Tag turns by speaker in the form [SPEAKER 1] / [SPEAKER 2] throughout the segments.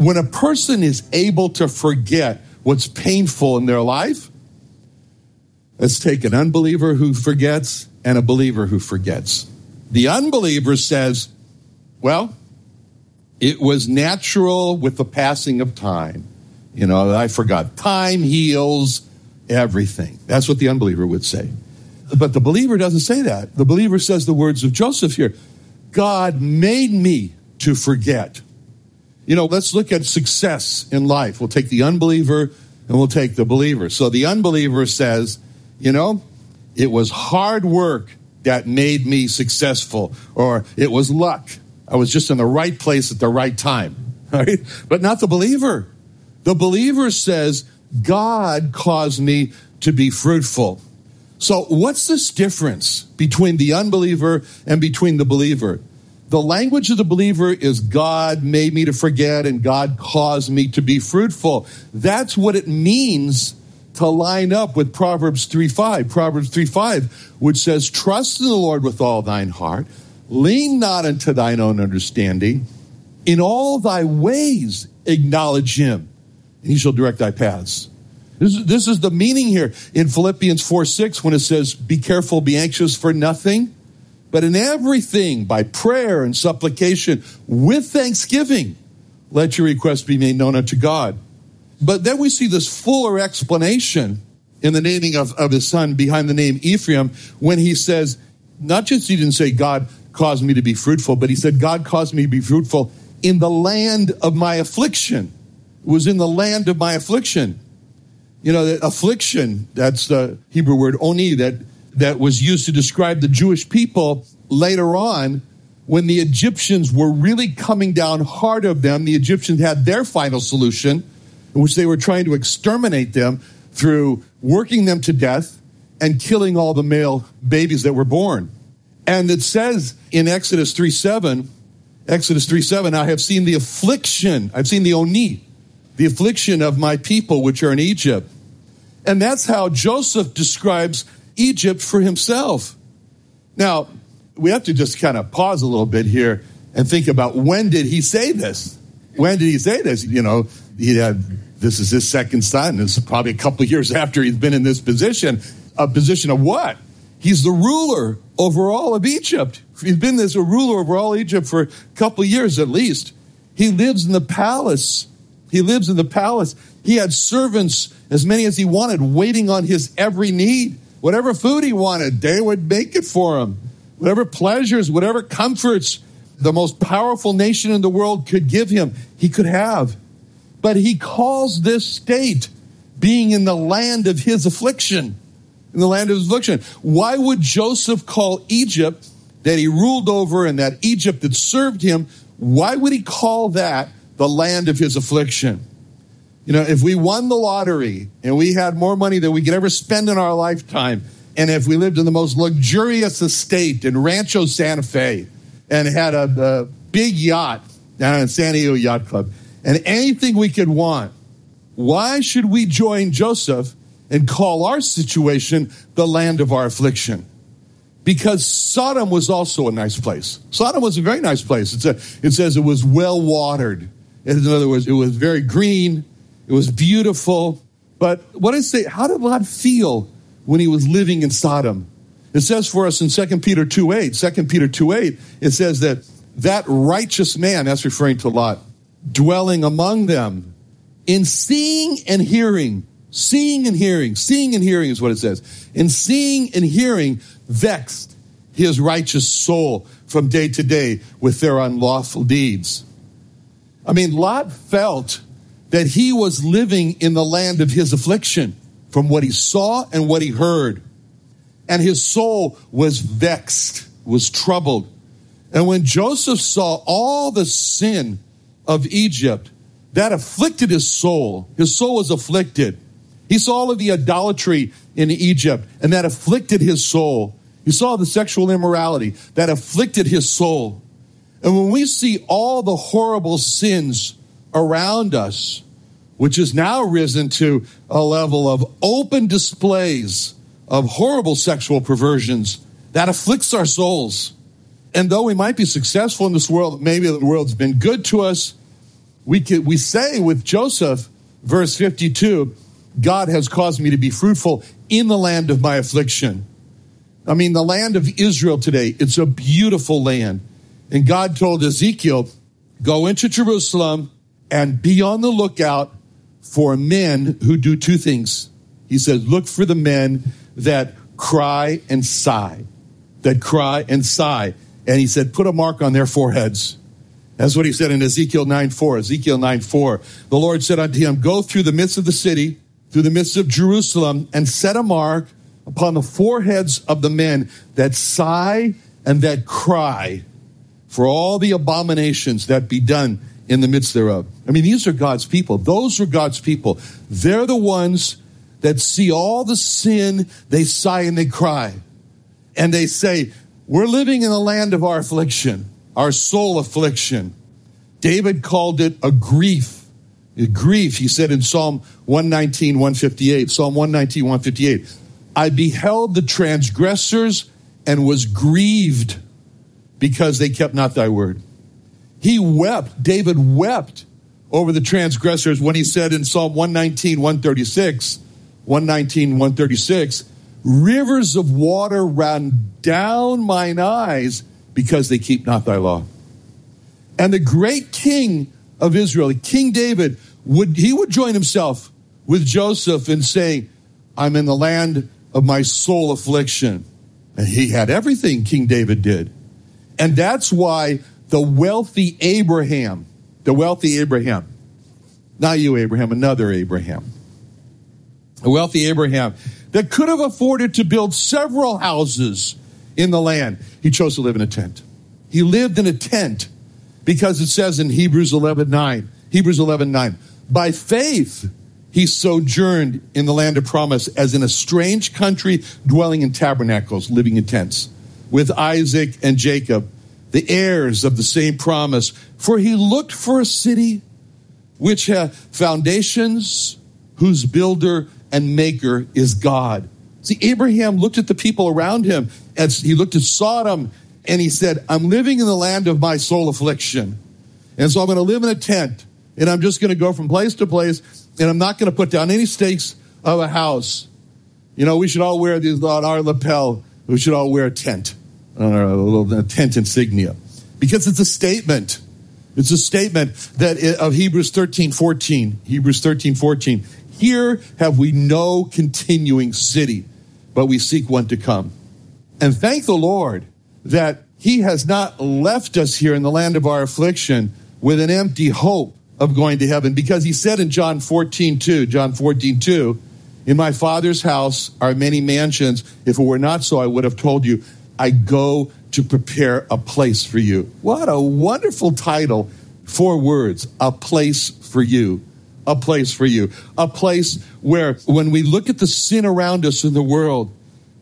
[SPEAKER 1] When a person is able to forget what's painful in their life, let's take an unbeliever who forgets and a believer who forgets. The unbeliever says, well, it was natural with the passing of time. You know, I forgot. Time heals everything. That's what the unbeliever would say. But the believer doesn't say that. The believer says the words of Joseph here God made me to forget. You know, let's look at success in life. We'll take the unbeliever and we'll take the believer. So the unbeliever says, you know, it was hard work that made me successful, or it was luck. I was just in the right place at the right time. Right? But not the believer. The believer says, God caused me to be fruitful. So, what's this difference between the unbeliever and between the believer? The language of the believer is God made me to forget and God caused me to be fruitful. That's what it means to line up with Proverbs 3 5. Proverbs 3 5, which says, Trust in the Lord with all thine heart, lean not unto thine own understanding. In all thy ways acknowledge him, and he shall direct thy paths. This is, this is the meaning here in Philippians 4 6 when it says, Be careful, be anxious for nothing but in everything, by prayer and supplication, with thanksgiving, let your requests be made known unto God. But then we see this fuller explanation in the naming of, of his son behind the name Ephraim when he says, not just he didn't say God caused me to be fruitful, but he said God caused me to be fruitful in the land of my affliction. It was in the land of my affliction. You know, affliction, that's the Hebrew word oni, that that was used to describe the Jewish people later on when the Egyptians were really coming down hard of them. The Egyptians had their final solution, in which they were trying to exterminate them through working them to death and killing all the male babies that were born. And it says in Exodus 3 7, Exodus 3 7, I have seen the affliction, I've seen the Oni, the affliction of my people which are in Egypt. And that's how Joseph describes Egypt for himself. Now, we have to just kind of pause a little bit here and think about when did he say this? When did he say this? You know, he had this is his second son. Is probably a couple years after he's been in this position. A position of what? He's the ruler over all of Egypt. He's been this a ruler over all Egypt for a couple years at least. He lives in the palace. He lives in the palace. He had servants, as many as he wanted, waiting on his every need. Whatever food he wanted, they would make it for him. Whatever pleasures, whatever comforts the most powerful nation in the world could give him, he could have. But he calls this state being in the land of his affliction. In the land of his affliction. Why would Joseph call Egypt that he ruled over and that Egypt that served him, why would he call that the land of his affliction? You know, if we won the lottery and we had more money than we could ever spend in our lifetime, and if we lived in the most luxurious estate in Rancho Santa Fe and had a, a big yacht down in San Diego Yacht Club, and anything we could want, why should we join Joseph and call our situation the land of our affliction? Because Sodom was also a nice place. Sodom was a very nice place. A, it says it was well watered. In other words, it was very green. It was beautiful. But what I say, how did Lot feel when he was living in Sodom? It says for us in 2 Peter 2 8, 2 Peter 2 8, it says that that righteous man, that's referring to Lot, dwelling among them, in seeing and hearing, seeing and hearing, seeing and hearing is what it says. In seeing and hearing, vexed his righteous soul from day to day with their unlawful deeds. I mean, Lot felt that he was living in the land of his affliction from what he saw and what he heard. And his soul was vexed, was troubled. And when Joseph saw all the sin of Egypt, that afflicted his soul. His soul was afflicted. He saw all of the idolatry in Egypt, and that afflicted his soul. He saw the sexual immorality that afflicted his soul. And when we see all the horrible sins around us, which has now risen to a level of open displays of horrible sexual perversions, that afflicts our souls. And though we might be successful in this world, maybe the world's been good to us, we, could, we say with Joseph, verse 52, God has caused me to be fruitful in the land of my affliction. I mean, the land of Israel today, it's a beautiful land. And God told Ezekiel, go into Jerusalem and be on the lookout for men who do two things. He says, look for the men that cry and sigh, that cry and sigh. And he said, put a mark on their foreheads. That's what he said in Ezekiel 9 4. Ezekiel 9 4. The Lord said unto him, Go through the midst of the city, through the midst of Jerusalem, and set a mark upon the foreheads of the men that sigh and that cry for all the abominations that be done in the midst thereof. I mean, these are God's people. Those are God's people. They're the ones that see all the sin, they sigh and they cry. And they say, We're living in the land of our affliction, our soul affliction. David called it a grief. A grief, he said in Psalm 119, 158. Psalm 119, 158. I beheld the transgressors and was grieved because they kept not thy word. He wept, David wept over the transgressors when he said in Psalm 119, 136, 119, 136, rivers of water ran down mine eyes because they keep not thy law. And the great king of Israel, King David, would he would join himself with Joseph in saying, I'm in the land of my soul affliction. And he had everything King David did. And that's why the wealthy Abraham, the wealthy Abraham, not you, Abraham, another Abraham, a wealthy Abraham that could have afforded to build several houses in the land, he chose to live in a tent. He lived in a tent because it says in Hebrews 11 9, Hebrews 11 9, by faith, he sojourned in the land of promise as in a strange country, dwelling in tabernacles, living in tents, with Isaac and Jacob, the heirs of the same promise. For he looked for a city which had foundations, whose builder and maker is God. See, Abraham looked at the people around him as he looked at Sodom and he said, I'm living in the land of my soul affliction. And so I'm going to live in a tent and I'm just going to go from place to place and I'm not going to put down any stakes of a house. You know, we should all wear these on our lapel. We should all wear a tent, on our little tent insignia, because it's a statement. It's a statement that of Hebrews 13, 14. Hebrews 13, 14. Here have we no continuing city, but we seek one to come. And thank the Lord that he has not left us here in the land of our affliction with an empty hope of going to heaven because he said in John 14, 2, John 14, 2, in my father's house are many mansions. If it were not so, I would have told you, I go to prepare a place for you. What a wonderful title. Four words, a place for you. A place for you. A place where when we look at the sin around us in the world,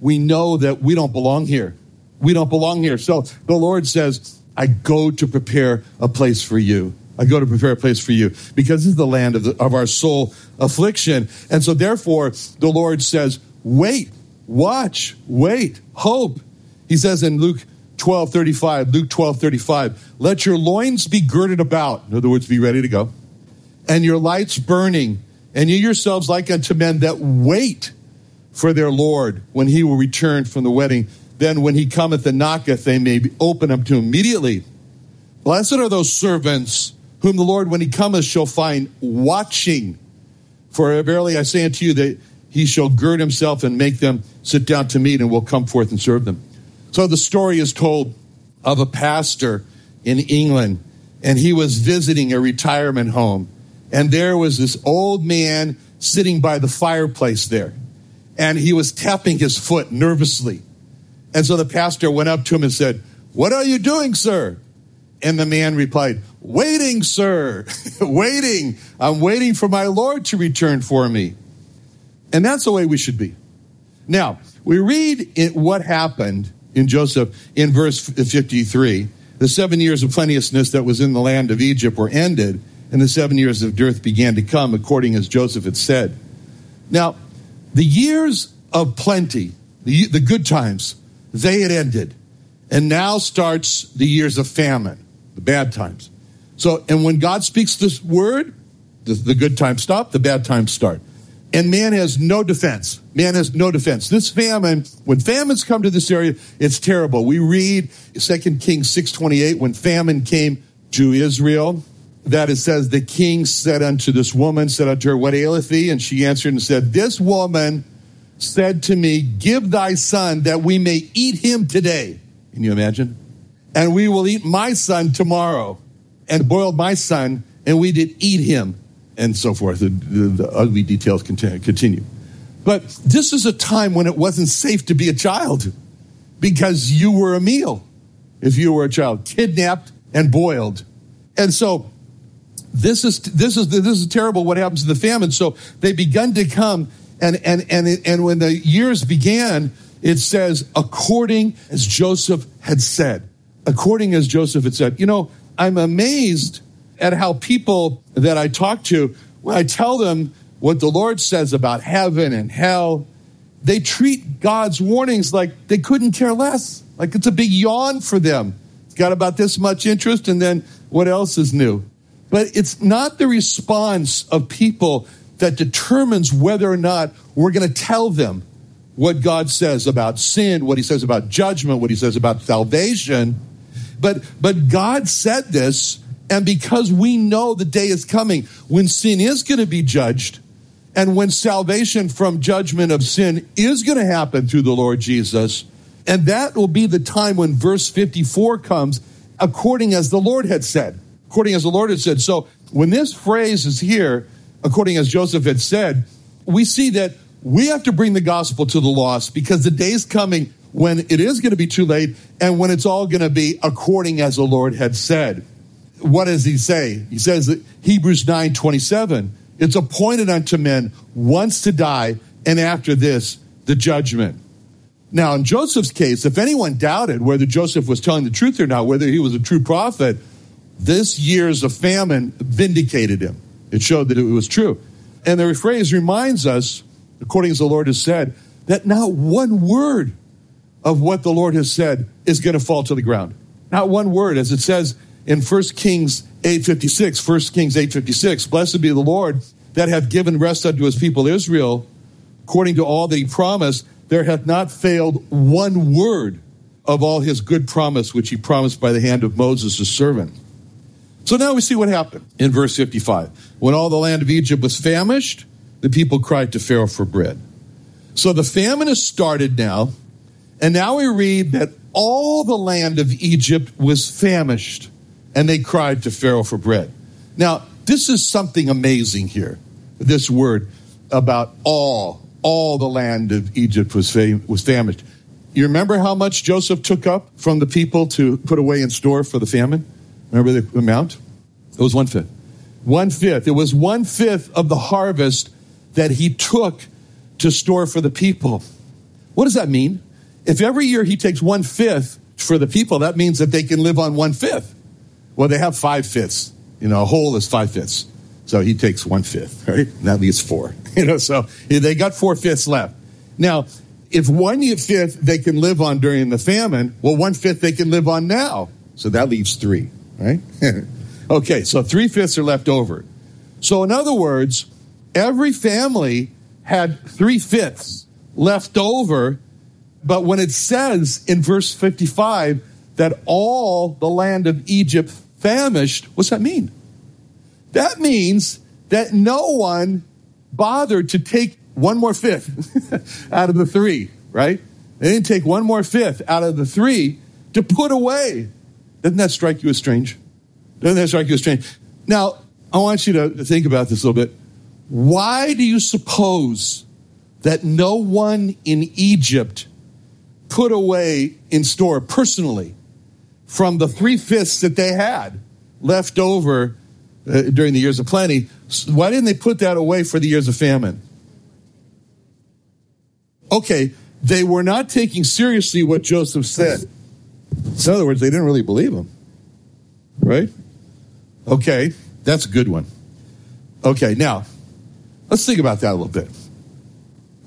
[SPEAKER 1] we know that we don't belong here. We don't belong here. So the Lord says, I go to prepare a place for you. I go to prepare a place for you because this is the land of, the, of our soul affliction. And so therefore, the Lord says, wait, watch, wait, hope. He says in Luke 12, 35, Luke 12, 35, let your loins be girded about. In other words, be ready to go. And your lights burning. And you yourselves like unto men that wait for their Lord when he will return from the wedding. Then when he cometh and knocketh, they may open up to him immediately. Blessed are those servants whom the Lord, when he cometh, shall find watching. For verily I say unto you that he shall gird himself and make them sit down to meat and will come forth and serve them. So the story is told of a pastor in England, and he was visiting a retirement home. And there was this old man sitting by the fireplace there, and he was tapping his foot nervously. And so the pastor went up to him and said, What are you doing, sir? And the man replied, Waiting, sir, waiting. I'm waiting for my Lord to return for me. And that's the way we should be. Now, we read it, what happened in Joseph in verse 53. The seven years of plenteousness that was in the land of Egypt were ended, and the seven years of dearth began to come, according as Joseph had said. Now, the years of plenty, the, the good times, they had ended. And now starts the years of famine, the bad times. So, and when God speaks this word, the, the good times stop, the bad times start. And man has no defense. Man has no defense. This famine, when famines come to this area, it's terrible. We read 2 Kings 6.28, when famine came to Israel, that it says, the king said unto this woman, said unto her, what aileth thee? And she answered and said, this woman said to me, give thy son that we may eat him today. Can you imagine? And we will eat my son tomorrow. And boiled my son, and we did eat him and so forth. The, the, the ugly details continue. But this is a time when it wasn't safe to be a child because you were a meal if you were a child, kidnapped and boiled. And so this is this is this is terrible what happens to the famine. So they begun to come and and and and when the years began, it says according as Joseph had said. According as Joseph had said. You know, I'm amazed at how people that I talk to, when I tell them what the Lord says about heaven and hell, they treat God's warnings like they couldn't care less. Like it's a big yawn for them. Got about this much interest, and then what else is new? But it's not the response of people that determines whether or not we're going to tell them what God says about sin, what he says about judgment, what he says about salvation. But, but God said this and because we know the day is coming when sin is going to be judged and when salvation from judgment of sin is going to happen through the Lord Jesus, and that will be the time when verse 54 comes, according as the Lord had said. According as the Lord had said. So when this phrase is here, according as Joseph had said, we see that we have to bring the gospel to the lost because the day is coming when it is going to be too late and when it's all going to be according as the Lord had said what does he say? He says that Hebrews 9 27, it's appointed unto men once to die, and after this, the judgment. Now, in Joseph's case, if anyone doubted whether Joseph was telling the truth or not, whether he was a true prophet, this years of famine vindicated him. It showed that it was true. And the phrase reminds us, according as the Lord has said, that not one word of what the Lord has said is going to fall to the ground. Not one word, as it says in 1 Kings 8.56, 1 Kings 8.56, blessed be the Lord that hath given rest unto his people Israel, according to all that he promised, there hath not failed one word of all his good promise which he promised by the hand of Moses his servant. So now we see what happened in verse 55. When all the land of Egypt was famished, the people cried to Pharaoh for bread. So the famine has started now, and now we read that all the land of Egypt was famished and they cried to Pharaoh for bread. Now, this is something amazing here. This word about all, all the land of Egypt was, fam- was famished. You remember how much Joseph took up from the people to put away in store for the famine? Remember the amount? It was one fifth. One fifth. It was one fifth of the harvest that he took to store for the people. What does that mean? If every year he takes one fifth for the people, that means that they can live on one fifth. Well, they have five fifths. You know, a whole is five fifths. So he takes one fifth, right? And that leaves four. You know, so they got four fifths left. Now, if one fifth they can live on during the famine, well, one fifth they can live on now. So that leaves three, right? okay, so three fifths are left over. So, in other words, every family had three fifths left over. But when it says in verse 55 that all the land of Egypt famished, what's that mean? That means that no one bothered to take one more fifth out of the three, right? They didn't take one more fifth out of the three to put away. Doesn't that strike you as strange? Doesn't that strike you as strange? Now, I want you to think about this a little bit. Why do you suppose that no one in Egypt put away in store personally from the three fifths that they had left over uh, during the years of plenty? Why didn't they put that away for the years of famine? Okay, they were not taking seriously what Joseph said. In other words, they didn't really believe him. Right? Okay, that's a good one. Okay, now, let's think about that a little bit.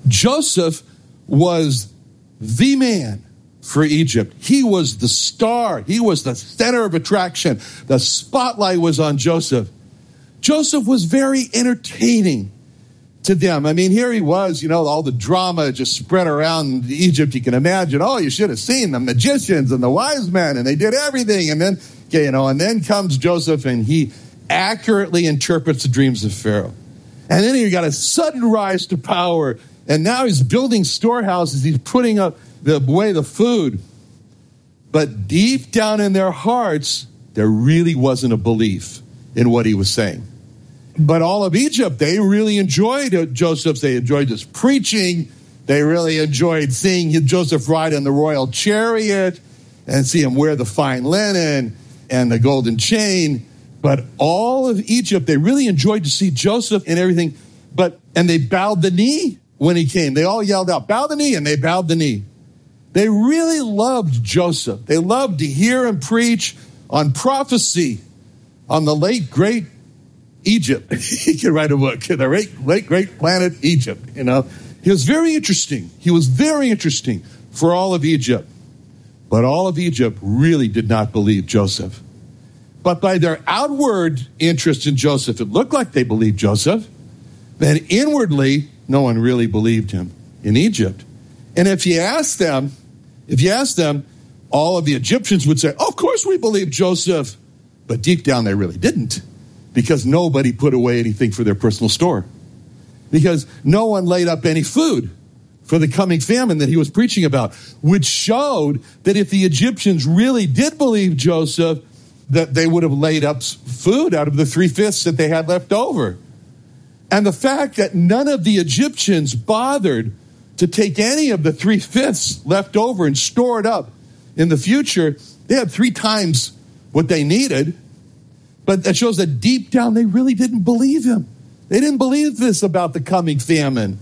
[SPEAKER 1] Joseph was the man for Egypt. He was the star, he was the center of attraction. The spotlight was on Joseph. Joseph was very entertaining to them. I mean, here he was, you know, all the drama just spread around Egypt. You can imagine, oh, you should have seen the magicians and the wise men, and they did everything. And then, you know, and then comes Joseph and he accurately interprets the dreams of Pharaoh. And then he got a sudden rise to power. And now he's building storehouses. He's putting up the way the food. But deep down in their hearts, there really wasn't a belief in what he was saying. But all of Egypt, they really enjoyed Joseph. They enjoyed his preaching. They really enjoyed seeing Joseph ride in the royal chariot and see him wear the fine linen and the golden chain. But all of Egypt, they really enjoyed to see Joseph and everything. But, and they bowed the knee when he came. They all yelled out, bow the knee, and they bowed the knee. They really loved Joseph. They loved to hear him preach on prophecy on the late, great Egypt. he could write a book, the late, late, great planet Egypt, you know. He was very interesting. He was very interesting for all of Egypt. But all of Egypt really did not believe Joseph. But by their outward interest in Joseph, it looked like they believed Joseph. Then inwardly, no one really believed him in Egypt. And if you ask them, if you ask them, all of the Egyptians would say, Of course we believe Joseph. But deep down, they really didn't because nobody put away anything for their personal store. Because no one laid up any food for the coming famine that he was preaching about, which showed that if the Egyptians really did believe Joseph, that they would have laid up food out of the three fifths that they had left over. And the fact that none of the Egyptians bothered to take any of the three fifths left over and store it up in the future, they had three times what they needed. But that shows that deep down they really didn't believe him. They didn't believe this about the coming famine.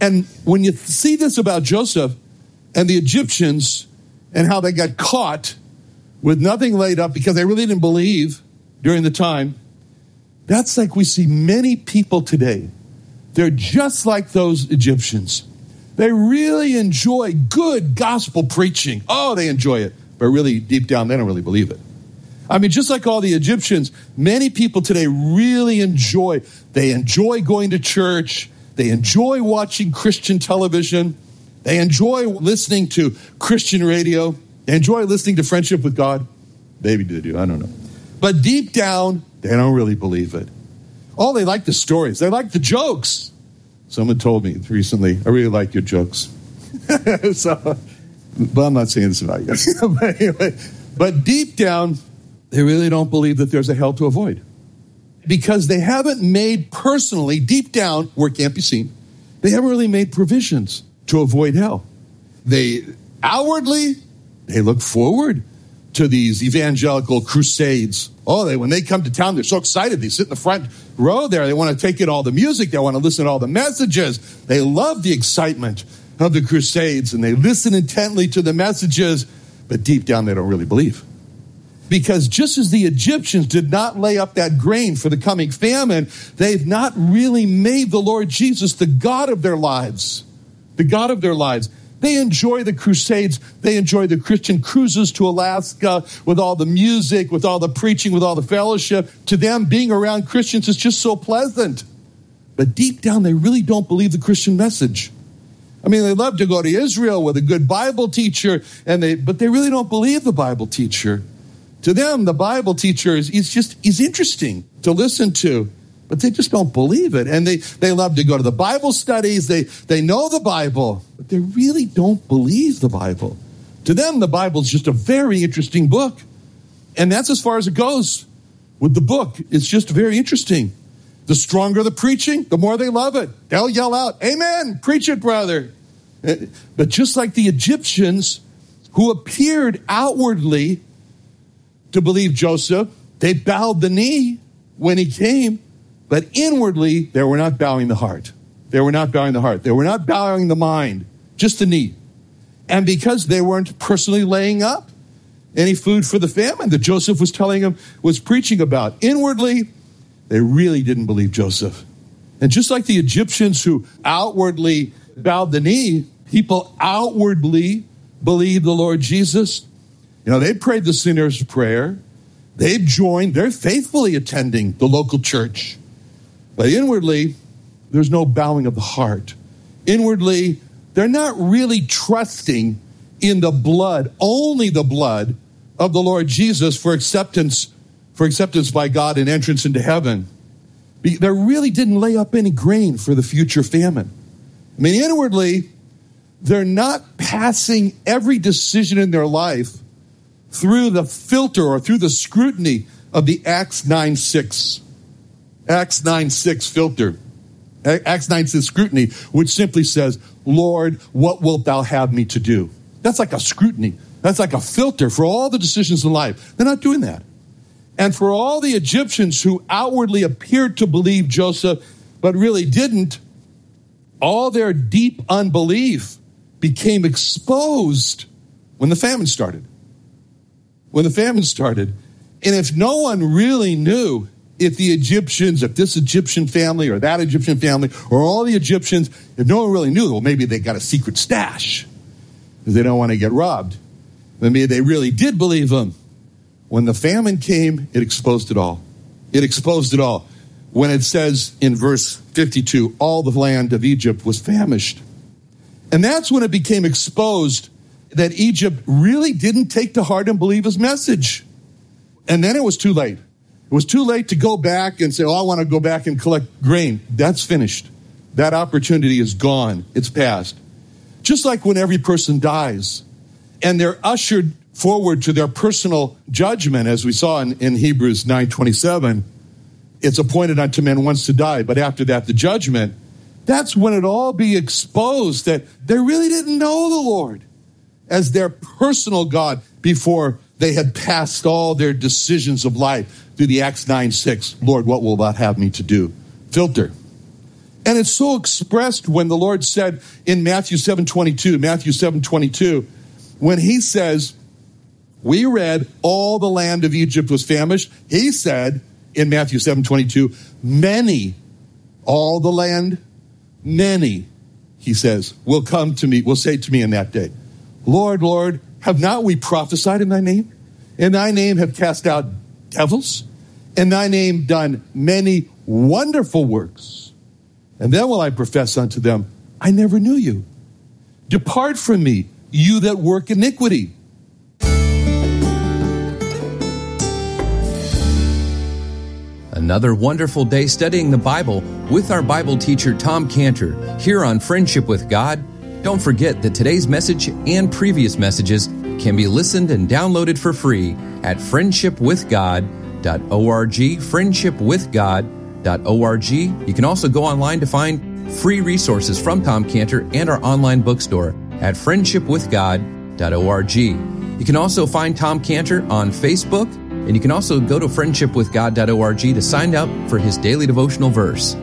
[SPEAKER 1] And when you see this about Joseph and the Egyptians and how they got caught with nothing laid up because they really didn't believe during the time, that's like we see many people today. They're just like those Egyptians. They really enjoy good gospel preaching. Oh, they enjoy it. But really, deep down, they don't really believe it. I mean, just like all the Egyptians, many people today really enjoy, they enjoy going to church. They enjoy watching Christian television. They enjoy listening to Christian radio. They enjoy listening to Friendship with God. Maybe they do, I don't know. But deep down, they don't really believe it. Oh, they like the stories, they like the jokes. Someone told me recently, I really like your jokes. so, but I'm not saying this about you. but, anyway, but deep down, they really don't believe that there's a hell to avoid because they haven't made personally, deep down, where it can't be seen, they haven't really made provisions to avoid hell. They outwardly, they look forward to these evangelical crusades. Oh, they when they come to town, they're so excited. They sit in the front row there. They want to take in all the music. They want to listen to all the messages. They love the excitement of the crusades and they listen intently to the messages, but deep down they don't really believe. Because just as the Egyptians did not lay up that grain for the coming famine, they've not really made the Lord Jesus the God of their lives. The God of their lives. They enjoy the crusades. They enjoy the Christian cruises to Alaska with all the music, with all the preaching, with all the fellowship. To them, being around Christians is just so pleasant. But deep down, they really don't believe the Christian message. I mean, they love to go to Israel with a good Bible teacher, and they, but they really don't believe the Bible teacher. To them, the Bible teacher is he's just is interesting to listen to, but they just don't believe it. And they, they love to go to the Bible studies. They they know the Bible, but they really don't believe the Bible. To them, the Bible is just a very interesting book. And that's as far as it goes with the book. It's just very interesting. The stronger the preaching, the more they love it. They'll yell out, Amen, preach it, brother. Uh, but just like the Egyptians who appeared outwardly to believe Joseph, they bowed the knee when he came, but inwardly they were not bowing the heart. They were not bowing the heart. They were not bowing the mind, just the knee. And because they weren't personally laying up any food for the famine that Joseph was telling them, was preaching about, inwardly, they really didn't believe Joseph. And just like the Egyptians who outwardly bowed the knee, people outwardly believed the Lord Jesus. You know, they prayed the sinner's prayer. They've joined, they're faithfully attending the local church. But inwardly, there's no bowing of the heart. Inwardly, they're not really trusting in the blood, only the blood of the Lord Jesus for acceptance, for acceptance by God and entrance into heaven. They really didn't lay up any grain for the future famine. I mean, inwardly, they're not passing every decision in their life through the filter or through the scrutiny of the Acts 9 6. Acts 9 6 filter. Acts 9 6 scrutiny, which simply says, Lord, what wilt thou have me to do? That's like a scrutiny. That's like a filter for all the decisions in life. They're not doing that. And for all the Egyptians who outwardly appeared to believe Joseph, but really didn't, all their deep unbelief became exposed when the famine started. When the famine started. And if no one really knew if the Egyptians, if this Egyptian family or that Egyptian family or all the Egyptians, if no one really knew, well, maybe they got a secret stash because they don't want to get robbed. Maybe they really did believe him. When the famine came, it exposed it all. It exposed it all. When it says in verse 52, all the land of Egypt was famished. And that's when it became exposed that Egypt really didn't take to heart and believe his message. And then it was too late. It was too late to go back and say, Oh, I want to go back and collect grain. That's finished. That opportunity is gone. It's past. Just like when every person dies and they're ushered forward to their personal judgment, as we saw in, in Hebrews 9:27, it's appointed unto men once to die, but after that the judgment. That's when it all be exposed that they really didn't know the Lord as their personal God before they had passed all their decisions of life through the Acts 9 6. Lord, what will thou have me to do? Filter. And it's so expressed when the Lord said in Matthew 7 22, Matthew 7 22, when he says, We read all the land of Egypt was famished. He said in Matthew 7 22, many, all the land, many, he says, will come to me, will say to me in that day, Lord, Lord, have not we prophesied in thy name? In thy name have cast out devils? In thy name done many wonderful works? And then will I profess unto them, I never knew you. Depart from me, you that work iniquity.
[SPEAKER 2] Another wonderful day studying the Bible with our Bible teacher Tom Cantor here on Friendship with God. Don't forget that today's message and previous messages can be listened and downloaded for free at friendshipwithgod.org, friendshipwithgod.org. You can also go online to find free resources from Tom Cantor and our online bookstore at friendshipwithgod.org. You can also find Tom Cantor on Facebook, and you can also go to friendshipwithgod.org to sign up for his daily devotional verse.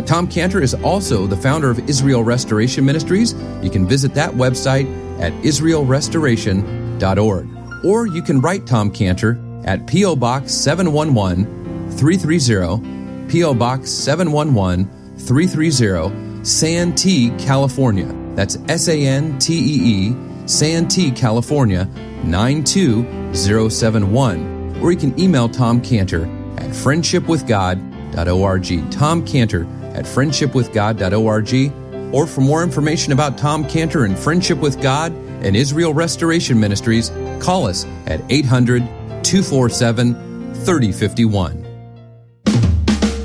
[SPEAKER 2] Tom Cantor is also the founder of Israel Restoration Ministries. You can visit that website at israelrestoration.org. Or you can write Tom Cantor at P.O. Box 711 330, P.O. Box 711 330, Santee, California. That's S A N T E E, Santee, California 92071. Or you can email Tom Cantor at friendshipwithgod.org. Tom Cantor at friendshipwithgod.org. Or for more information about Tom Cantor and Friendship with God and Israel Restoration Ministries, call us at 800 247 3051.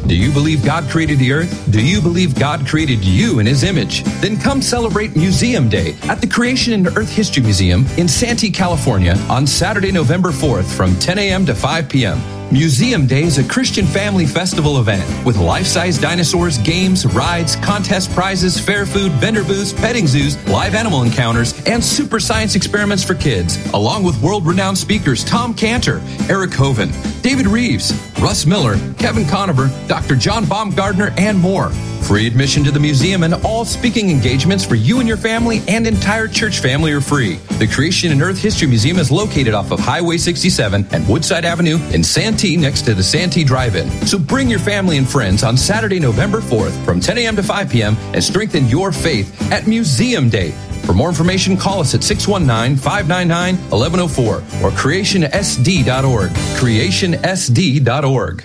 [SPEAKER 2] Do you believe God created the earth? Do you believe God created you in his image? Then come celebrate Museum Day at the Creation and Earth History Museum in Santee, California on Saturday, November 4th from 10 a.m. to 5 p.m. Museum Day is a Christian family festival event with life-size dinosaurs, games, rides, contest prizes, fair food, vendor booths, petting zoos, live animal encounters, and super science experiments for kids, along with world-renowned speakers Tom Cantor, Eric Hovind, David Reeves, Russ Miller, Kevin Conover, Dr. John Baumgardner, and more. Free admission to the museum and all speaking engagements for you and your family and entire church family are free. The Creation and Earth History Museum is located off of Highway 67 and Woodside Avenue in Santee next to the Santee Drive-In. So bring your family and friends on Saturday, November 4th from 10 a.m. to 5 p.m. and strengthen your faith at Museum Day. For more information, call us at 619 599 1104 or creationsd.org. Creationsd.org.